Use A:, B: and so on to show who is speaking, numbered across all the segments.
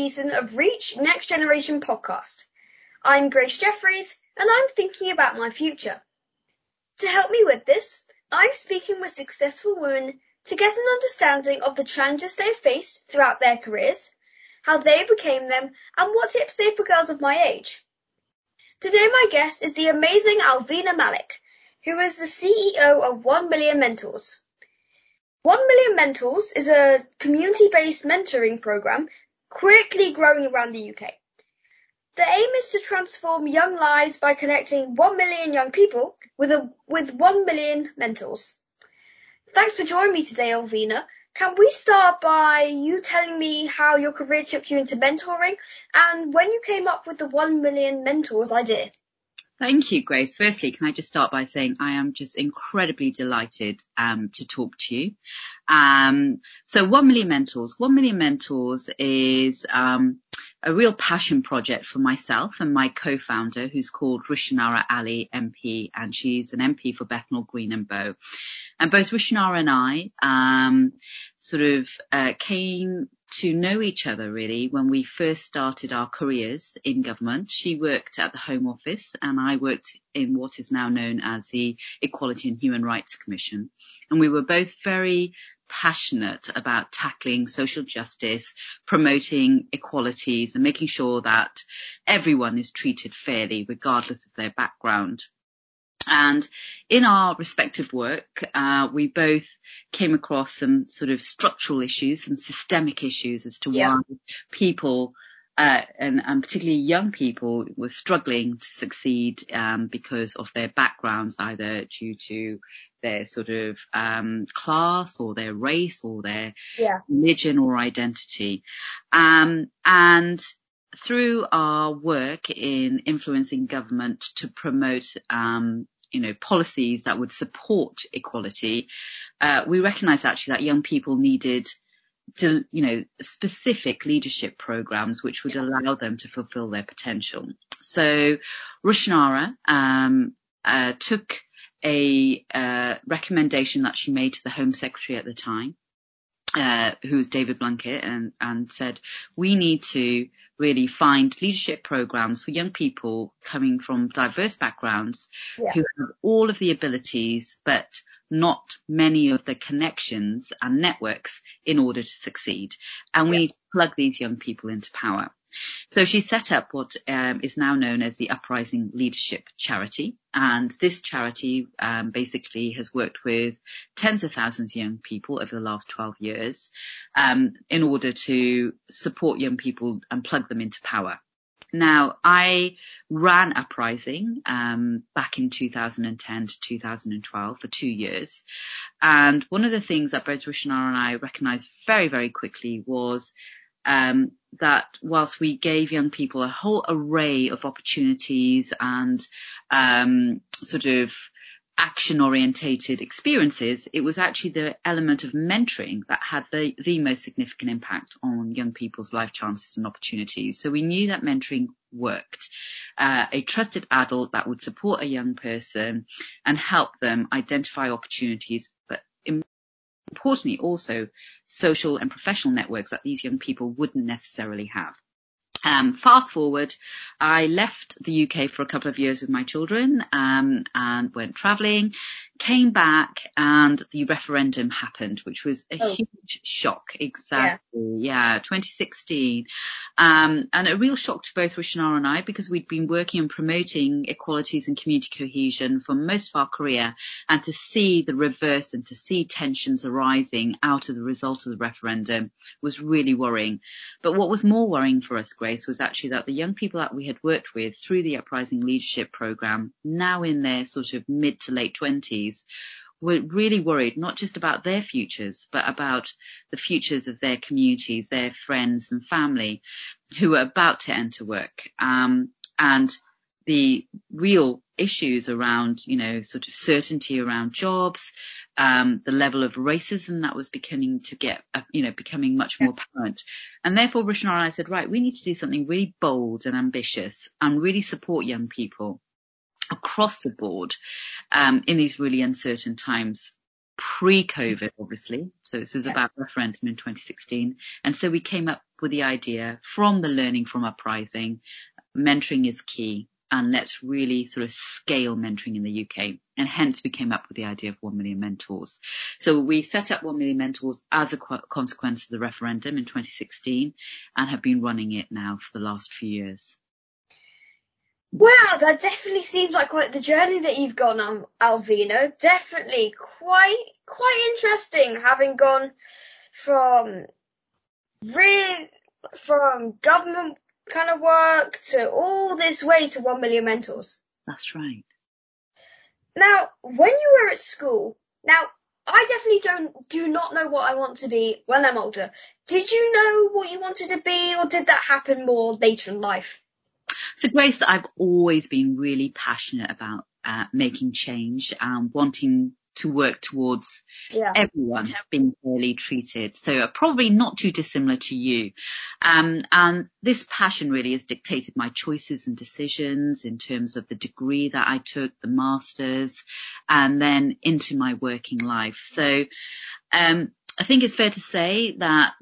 A: season of Reach Next Generation podcast. I'm Grace Jeffries and I'm thinking about my future. To help me with this, I'm speaking with successful women to get an understanding of the challenges they have faced throughout their careers, how they became them, and what tips they have for girls of my age. Today my guest is the amazing Alveena Malik, who is the CEO of 1 Million Mentors. 1 Million Mentors is a community-based mentoring program quickly growing around the UK. The aim is to transform young lives by connecting 1 million young people with, a, with 1 million mentors. Thanks for joining me today, Alveena. Can we start by you telling me how your career took you into mentoring and when you came up with the 1 million mentors idea?
B: Thank you, Grace. Firstly, can I just start by saying I am just incredibly delighted um, to talk to you. Um, so, One Million Mentors. One Million Mentors is um, a real passion project for myself and my co-founder, who's called Rushanara Ali MP, and she's an MP for Bethnal Green and Bow. And both Rushanara and I um, sort of uh, came to know each other really when we first started our careers in government. She worked at the Home Office and I worked in what is now known as the Equality and Human Rights Commission. And we were both very passionate about tackling social justice, promoting equalities and making sure that everyone is treated fairly regardless of their background. And in our respective work, uh, we both came across some sort of structural issues, some systemic issues as to yeah. why people uh, and, and, particularly young people were struggling to succeed um, because of their backgrounds, either due to their sort of um, class or their race or their yeah. religion or identity. Um, and through our work in influencing government to promote um, you know, policies that would support equality, uh, we recognised actually that young people needed to, you know, specific leadership programs which would allow them to fulfill their potential. So Rushanara um, uh, took a uh, recommendation that she made to the Home Secretary at the time, uh, who was David Blunkett, and, and said, we need to really find leadership programs for young people coming from diverse backgrounds yeah. who have all of the abilities, but not many of the connections and networks in order to succeed. And we need to plug these young people into power. So she set up what um, is now known as the Uprising Leadership Charity. And this charity um, basically has worked with tens of thousands of young people over the last 12 years um, in order to support young people and plug them into power. Now, I ran Uprising um, back in 2010 to 2012 for two years. And one of the things that both Rushanara and I recognized very, very quickly was um, that whilst we gave young people a whole array of opportunities and um, sort of action orientated experiences, it was actually the element of mentoring that had the, the most significant impact on young people's life chances and opportunities. So we knew that mentoring worked. Uh, a trusted adult that would support a young person and help them identify opportunities, but importantly also social and professional networks that these young people wouldn't necessarily have. Um, fast forward, I left the UK for a couple of years with my children um, and went travelling, came back, and the referendum happened, which was a oh. huge shock. Exactly, yeah, yeah 2016, um, and a real shock to both Rushanara and I because we'd been working on promoting equalities and community cohesion for most of our career, and to see the reverse and to see tensions arising out of the result of the referendum was really worrying. But what was more worrying for us, Grace, was actually that the young people that we had worked with through the Uprising Leadership Program, now in their sort of mid to late twenties, were really worried not just about their futures, but about the futures of their communities, their friends and family who were about to enter work. Um, and the real issues around, you know, sort of certainty around jobs, um, the level of racism that was beginning to get, uh, you know, becoming much more apparent. And therefore, Rushanara and I said, right, we need to do something really bold and ambitious and really support young people across the board um, in these really uncertain times pre-COVID, obviously. So this was about referendum in 2016. And so we came up with the idea from the learning from uprising, mentoring is key and let's really sort of scale mentoring in the UK. And hence we came up with the idea of 1 million mentors. So we set up 1 million mentors as a consequence of the referendum in 2016 and have been running it now for the last few years.
A: Wow, that definitely seems like quite the journey that you've gone on, Alveena. Definitely quite, quite interesting having gone from real, from government kind of work to all this way to 1 million mentors.
B: That's right.
A: Now, when you were at school, now I definitely don't, do not know what I want to be when I'm older. Did you know what you wanted to be or did that happen more later in life?
B: So Grace, I've always been really passionate about uh, making change and wanting to work towards yeah. everyone being fairly treated. So uh, probably not too dissimilar to you. Um, and this passion really has dictated my choices and decisions in terms of the degree that I took, the masters, and then into my working life. So, um, I think it's fair to say that,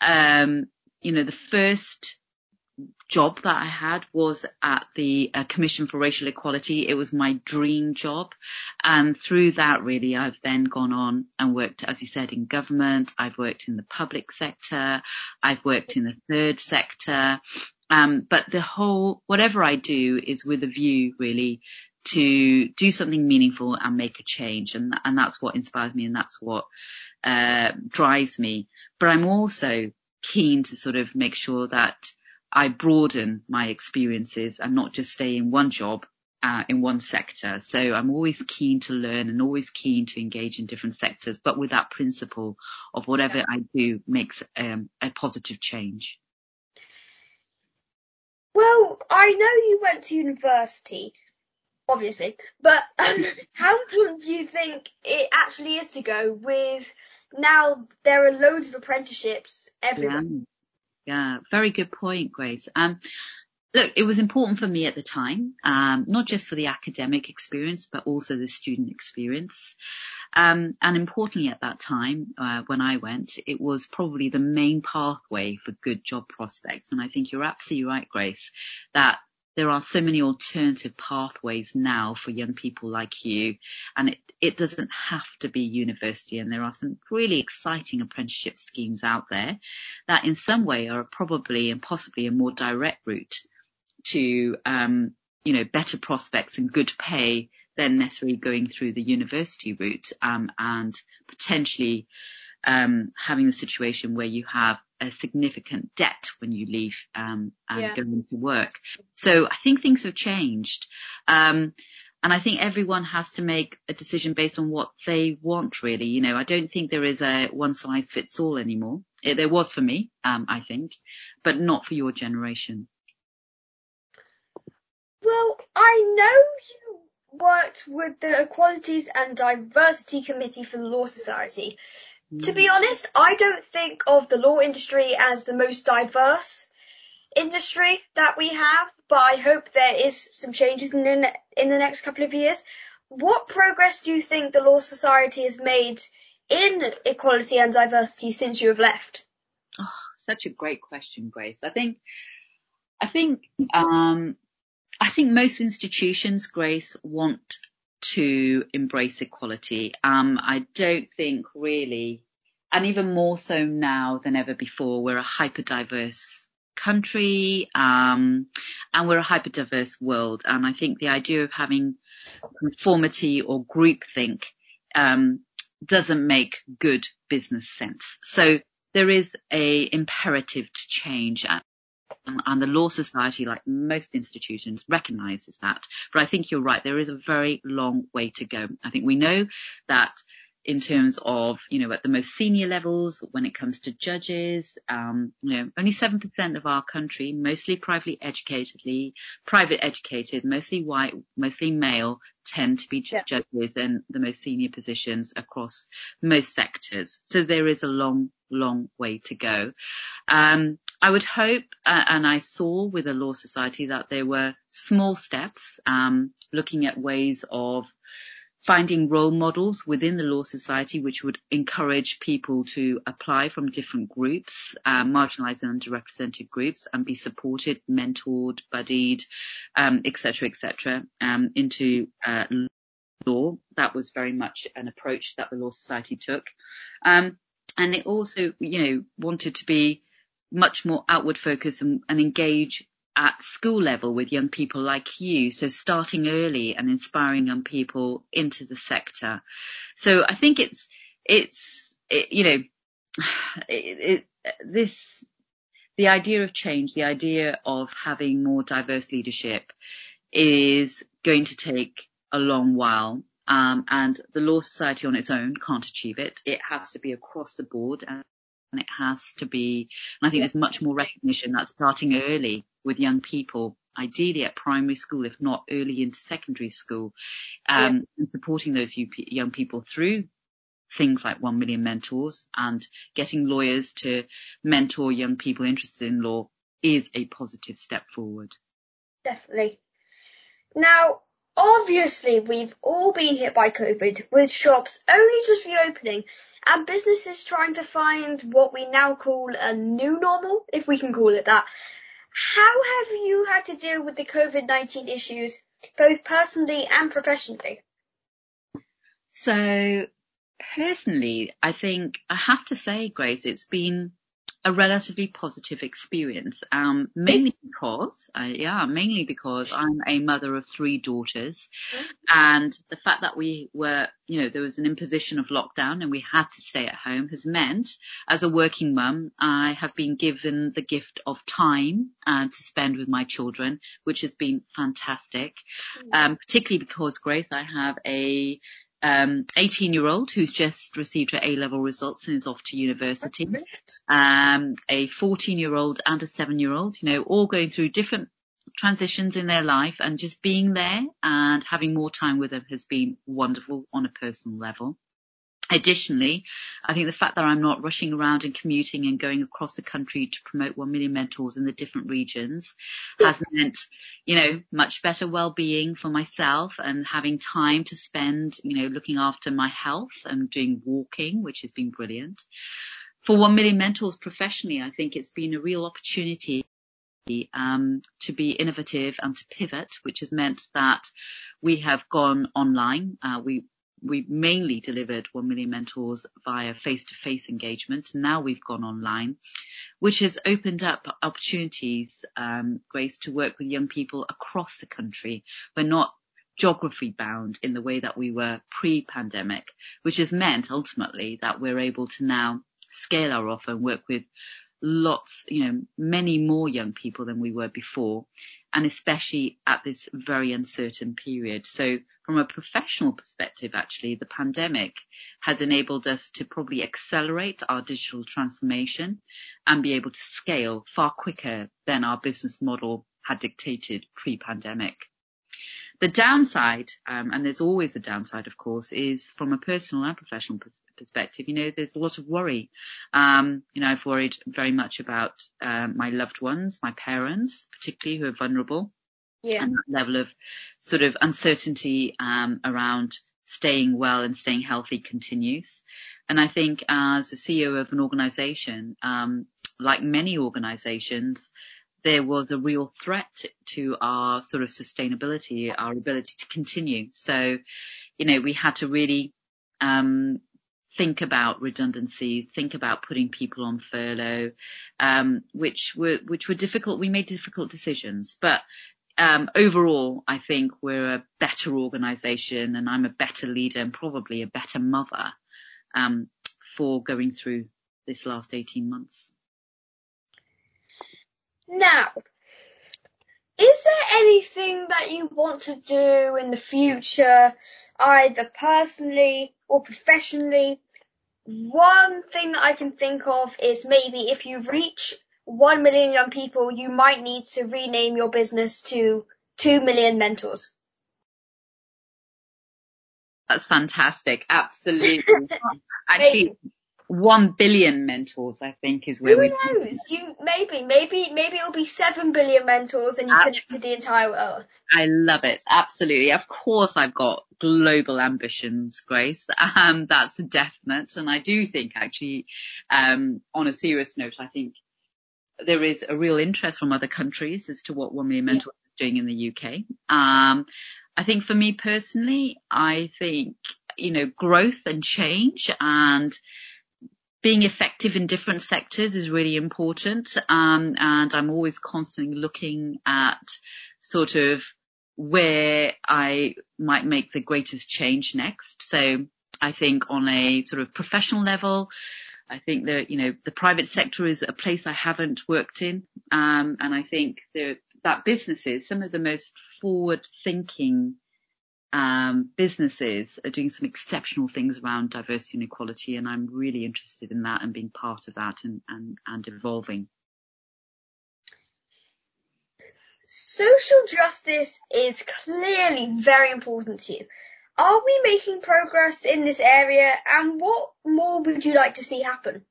B: um, you know, the first job that I had was at the uh, Commission for Racial Equality. It was my dream job. And through that, really, I've then gone on and worked, as you said, in government. I've worked in the public sector. I've worked in the third sector. Um, but the whole, whatever I do is with a view really to do something meaningful and make a change. And, and that's what inspires me and that's what, uh, drives me. But I'm also keen to sort of make sure that I broaden my experiences and not just stay in one job uh, in one sector. So I'm always keen to learn and always keen to engage in different sectors, but with that principle of whatever I do makes um, a positive change.
A: Well, I know you went to university, obviously, but um, how important do you think it actually is to go with now there are loads of apprenticeships everywhere? Yeah.
B: Yeah, very good point, Grace. Um, look, it was important for me at the time, um, not just for the academic experience, but also the student experience. Um, and importantly at that time, uh, when I went, it was probably the main pathway for good job prospects. And I think you're absolutely right, Grace, that there are so many alternative pathways now for young people like you. And it, it doesn't have to be university. And there are some really exciting apprenticeship schemes out there that in some way are probably and possibly a more direct route to, um, you know, better prospects and good pay than necessarily going through the university route, um, and potentially, um, having a situation where you have a significant debt when you leave um, and yeah. go into work. So I think things have changed. Um, and I think everyone has to make a decision based on what they want really. You know, I don't think there is a one size fits all anymore. It, there was for me, um, I think, but not for your generation.
A: Well, I know you worked with the Equalities and Diversity Committee for the Law Society. To be honest, I don't think of the law industry as the most diverse industry that we have, but I hope there is some changes in the, in the next couple of years. What progress do you think the Law Society has made in equality and diversity since you have left?
B: Oh, such a great question, Grace. I think, I think, um, I think most institutions, Grace, want to embrace equality. Um, I don't think really, and even more so now than ever before, we're a hyper diverse country, um, and we're a hyper diverse world. And I think the idea of having conformity or groupthink, um, doesn't make good business sense. So there is a imperative to change and the Law Society, like most institutions, recognises that. But I think you're right. There is a very long way to go. I think we know that in terms of, you know, at the most senior levels, when it comes to judges, um, you know, only 7% of our country, mostly privately educatedly, private educated, mostly white, mostly male, tend to be yeah. judges in the most senior positions across most sectors. So there is a long, long way to go. Um, I would hope, uh, and I saw with the Law Society that there were small steps, um, looking at ways of finding role models within the Law Society, which would encourage people to apply from different groups, uh, marginalised and underrepresented groups, and be supported, mentored, buddied, um, et cetera, et cetera, um, into uh, law. That was very much an approach that the Law Society took. Um, and it also, you know, wanted to be much more outward focus and, and engage at school level with young people like you. So starting early and inspiring young people into the sector. So I think it's, it's, it, you know, it, it, this, the idea of change, the idea of having more diverse leadership is going to take a long while. Um, and the Law Society on its own can't achieve it. It has to be across the board and and it has to be, and I think there's much more recognition that's starting early with young people, ideally at primary school, if not early into secondary school, um, yeah. and supporting those young people through things like 1 million mentors and getting lawyers to mentor young people interested in law is a positive step forward.
A: Definitely. Now, obviously we've all been hit by COVID with shops only just reopening and businesses trying to find what we now call a new normal, if we can call it that. How have you had to deal with the COVID-19 issues, both personally and professionally?
B: So personally, I think I have to say, Grace, it's been a relatively positive experience. Um, mainly because, uh, yeah, mainly because I'm a mother of three daughters, and the fact that we were, you know, there was an imposition of lockdown and we had to stay at home has meant, as a working mum, I have been given the gift of time uh, to spend with my children, which has been fantastic. Um, particularly because Grace, I have a um, 18 year old who's just received her A level results and is off to university. Um, a 14 year old and a seven year old, you know, all going through different transitions in their life and just being there and having more time with them has been wonderful on a personal level. Additionally, I think the fact that I'm not rushing around and commuting and going across the country to promote 1 million mentors in the different regions has meant, you know, much better well-being for myself and having time to spend, you know, looking after my health and doing walking, which has been brilliant. For 1 million mentors professionally, I think it's been a real opportunity um, to be innovative and to pivot, which has meant that we have gone online. Uh, we we mainly delivered 1 million mentors via face-to-face engagement. Now we've gone online, which has opened up opportunities, um, Grace, to work with young people across the country. We're not geography bound in the way that we were pre-pandemic, which has meant ultimately that we're able to now scale our offer and work with lots, you know, many more young people than we were before, and especially at this very uncertain period. So from a professional perspective, actually, the pandemic has enabled us to probably accelerate our digital transformation and be able to scale far quicker than our business model had dictated pre-pandemic. The downside, um, and there's always a downside, of course, is from a personal and professional perspective. You know, there's a lot of worry. Um, you know, I've worried very much about um, my loved ones, my parents, particularly who are vulnerable
A: yeah.
B: and that level of sort of uncertainty um, around staying well and staying healthy continues. And I think as a CEO of an organization, um, like many organizations, there was a real threat to our sort of sustainability, our ability to continue. So, you know, we had to really um, think about redundancies, think about putting people on furlough, um, which were which were difficult. We made difficult decisions, but um, overall, I think we're a better organisation, and I'm a better leader and probably a better mother um, for going through this last 18 months.
A: Now, is there anything that you want to do in the future, either personally or professionally? One thing that I can think of is maybe if you reach 1 million young people, you might need to rename your business to 2 million mentors.
B: That's fantastic. Absolutely. Actually, one billion mentors, I think, is where
A: Who
B: we.
A: knows? You maybe, maybe, maybe it'll be seven billion mentors, and you've connected the entire world.
B: I love it. Absolutely. Of course, I've got global ambitions, Grace. Um, that's definite. And I do think actually, um, on a serious note, I think there is a real interest from other countries as to what One Million Mentors is doing in the UK. Um, I think for me personally, I think, you know, growth and change and being effective in different sectors is really important. Um, and I'm always constantly looking at sort of where I might make the greatest change next. So I think on a sort of professional level, I think that, you know, the private sector is a place I haven't worked in. Um, and I think the, that businesses, some of the most forward thinking um, businesses are doing some exceptional things around diversity and equality. And I'm really interested in that and being part of that and, and, and evolving.
A: Social justice is clearly very important to you. Are we making progress in this area and what more would you like to see happen?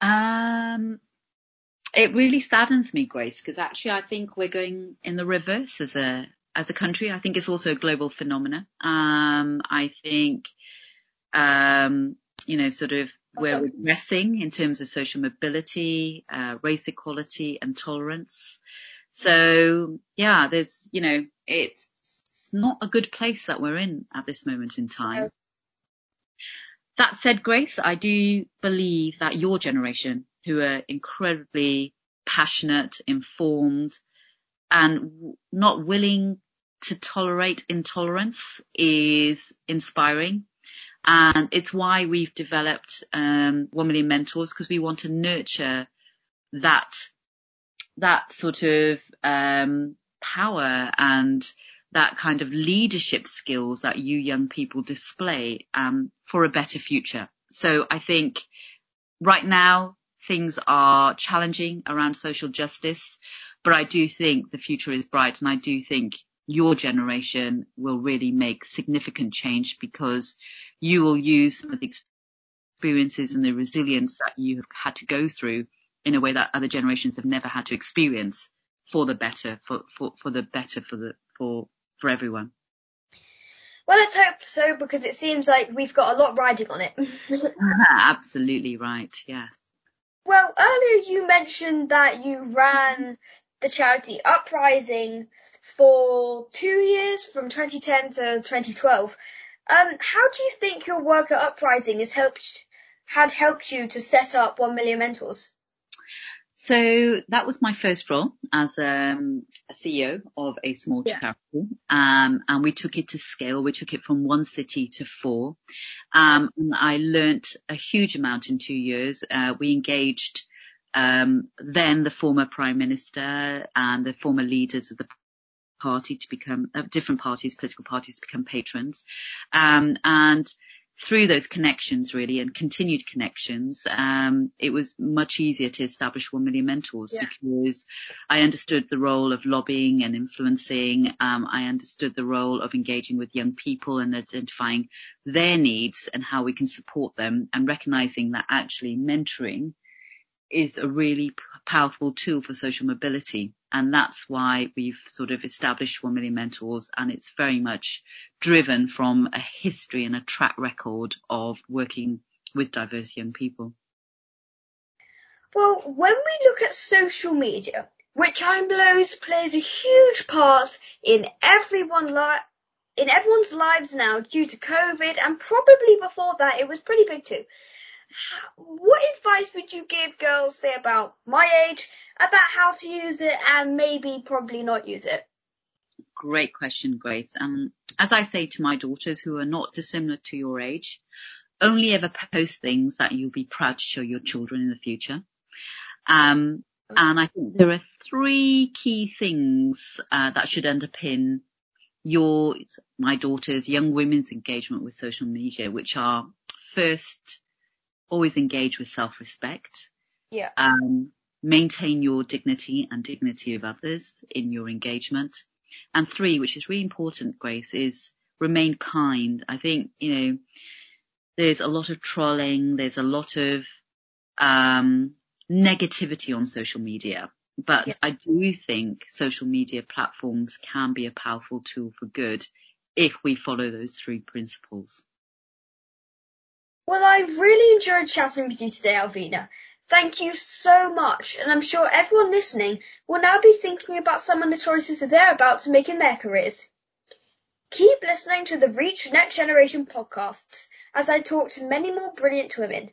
B: Um, it really saddens me, Grace, because actually I think we're going in the reverse as a as a country. I think it's also a global phenomenon. Um, I think, um, you know, sort of we're regressing in terms of social mobility, uh, race equality, and tolerance. So yeah, there's, you know, it's not a good place that we're in at this moment in time. That said, Grace, I do believe that your generation, who are incredibly passionate, informed, and not willing to tolerate intolerance is inspiring. And it's why we've developed um, One Million Mentors because we want to nurture that that sort of um, power and that kind of leadership skills that you young people display um, for a better future. So I think right now things are challenging around social justice, but I do think the future is bright and I do think your generation will really make significant change because you will use some of the experiences and the resilience that you have had to go through in a way that other generations have never had to experience for the better, for, for, for the better for the, for, for everyone.
A: Well, let's hope so because it seems like we've got a lot riding on it.
B: Absolutely right. Yes.
A: Well, earlier you mentioned that you ran the charity Uprising for two years from 2010 to 2012. Um, how do you think your work at Uprising has helped, had helped you to set up 1 Million Mentors?
B: So that was my first role as um, a CEO of a small yeah. charity, um, and we took it to scale. We took it from one city to four, um, and I learnt a huge amount in two years. Uh, we engaged um, then the former prime minister and the former leaders of the party to become uh, different parties, political parties to become patrons, um, and through those connections really and continued connections, um, it was much easier to establish one million mentors yeah. because I understood the role of lobbying and influencing. Um, I understood the role of engaging with young people and identifying their needs and how we can support them and recognizing that actually mentoring is a really powerful tool for social mobility. And that's why we've sort of established 1 million mentors and it's very much driven from a history and a track record of working with diverse young people.
A: Well, when we look at social media, which I know plays a huge part in everyone li- in everyone's lives now due to COVID and probably before that it was pretty big too what advice would you give girls, say about my age, about how to use it and maybe probably not use it?
B: Great question, Grace. Um, as I say to my daughters who are not dissimilar to your age, only ever post things that you'll be proud to show your children in the future. Um, and I think there are three key things uh, that should underpin your, my daughter's, young women's engagement with social media, which are first, always engage with self-respect.
A: Yeah.
B: Um, maintain your dignity and dignity of others in your engagement. And three, which is really important, Grace, is remain kind. I think, you know, there's a lot of trolling. There's a lot of, um, negativity on social media. But yeah. I do think social media platforms can be a powerful tool for good if we follow those three principles.
A: Well, I've really enjoyed chatting with you today, Alveena. Thank you so much, and I'm sure everyone listening will now be thinking about some of the choices they're about to make in their careers. Keep listening to the Reach Next Generation podcasts as I talk to many more brilliant women.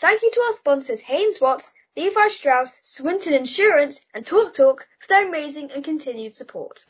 A: Thank you to our sponsors Haines Watts, Levi Strauss, Swinton Insurance, and TalkTalk for their amazing and continued support.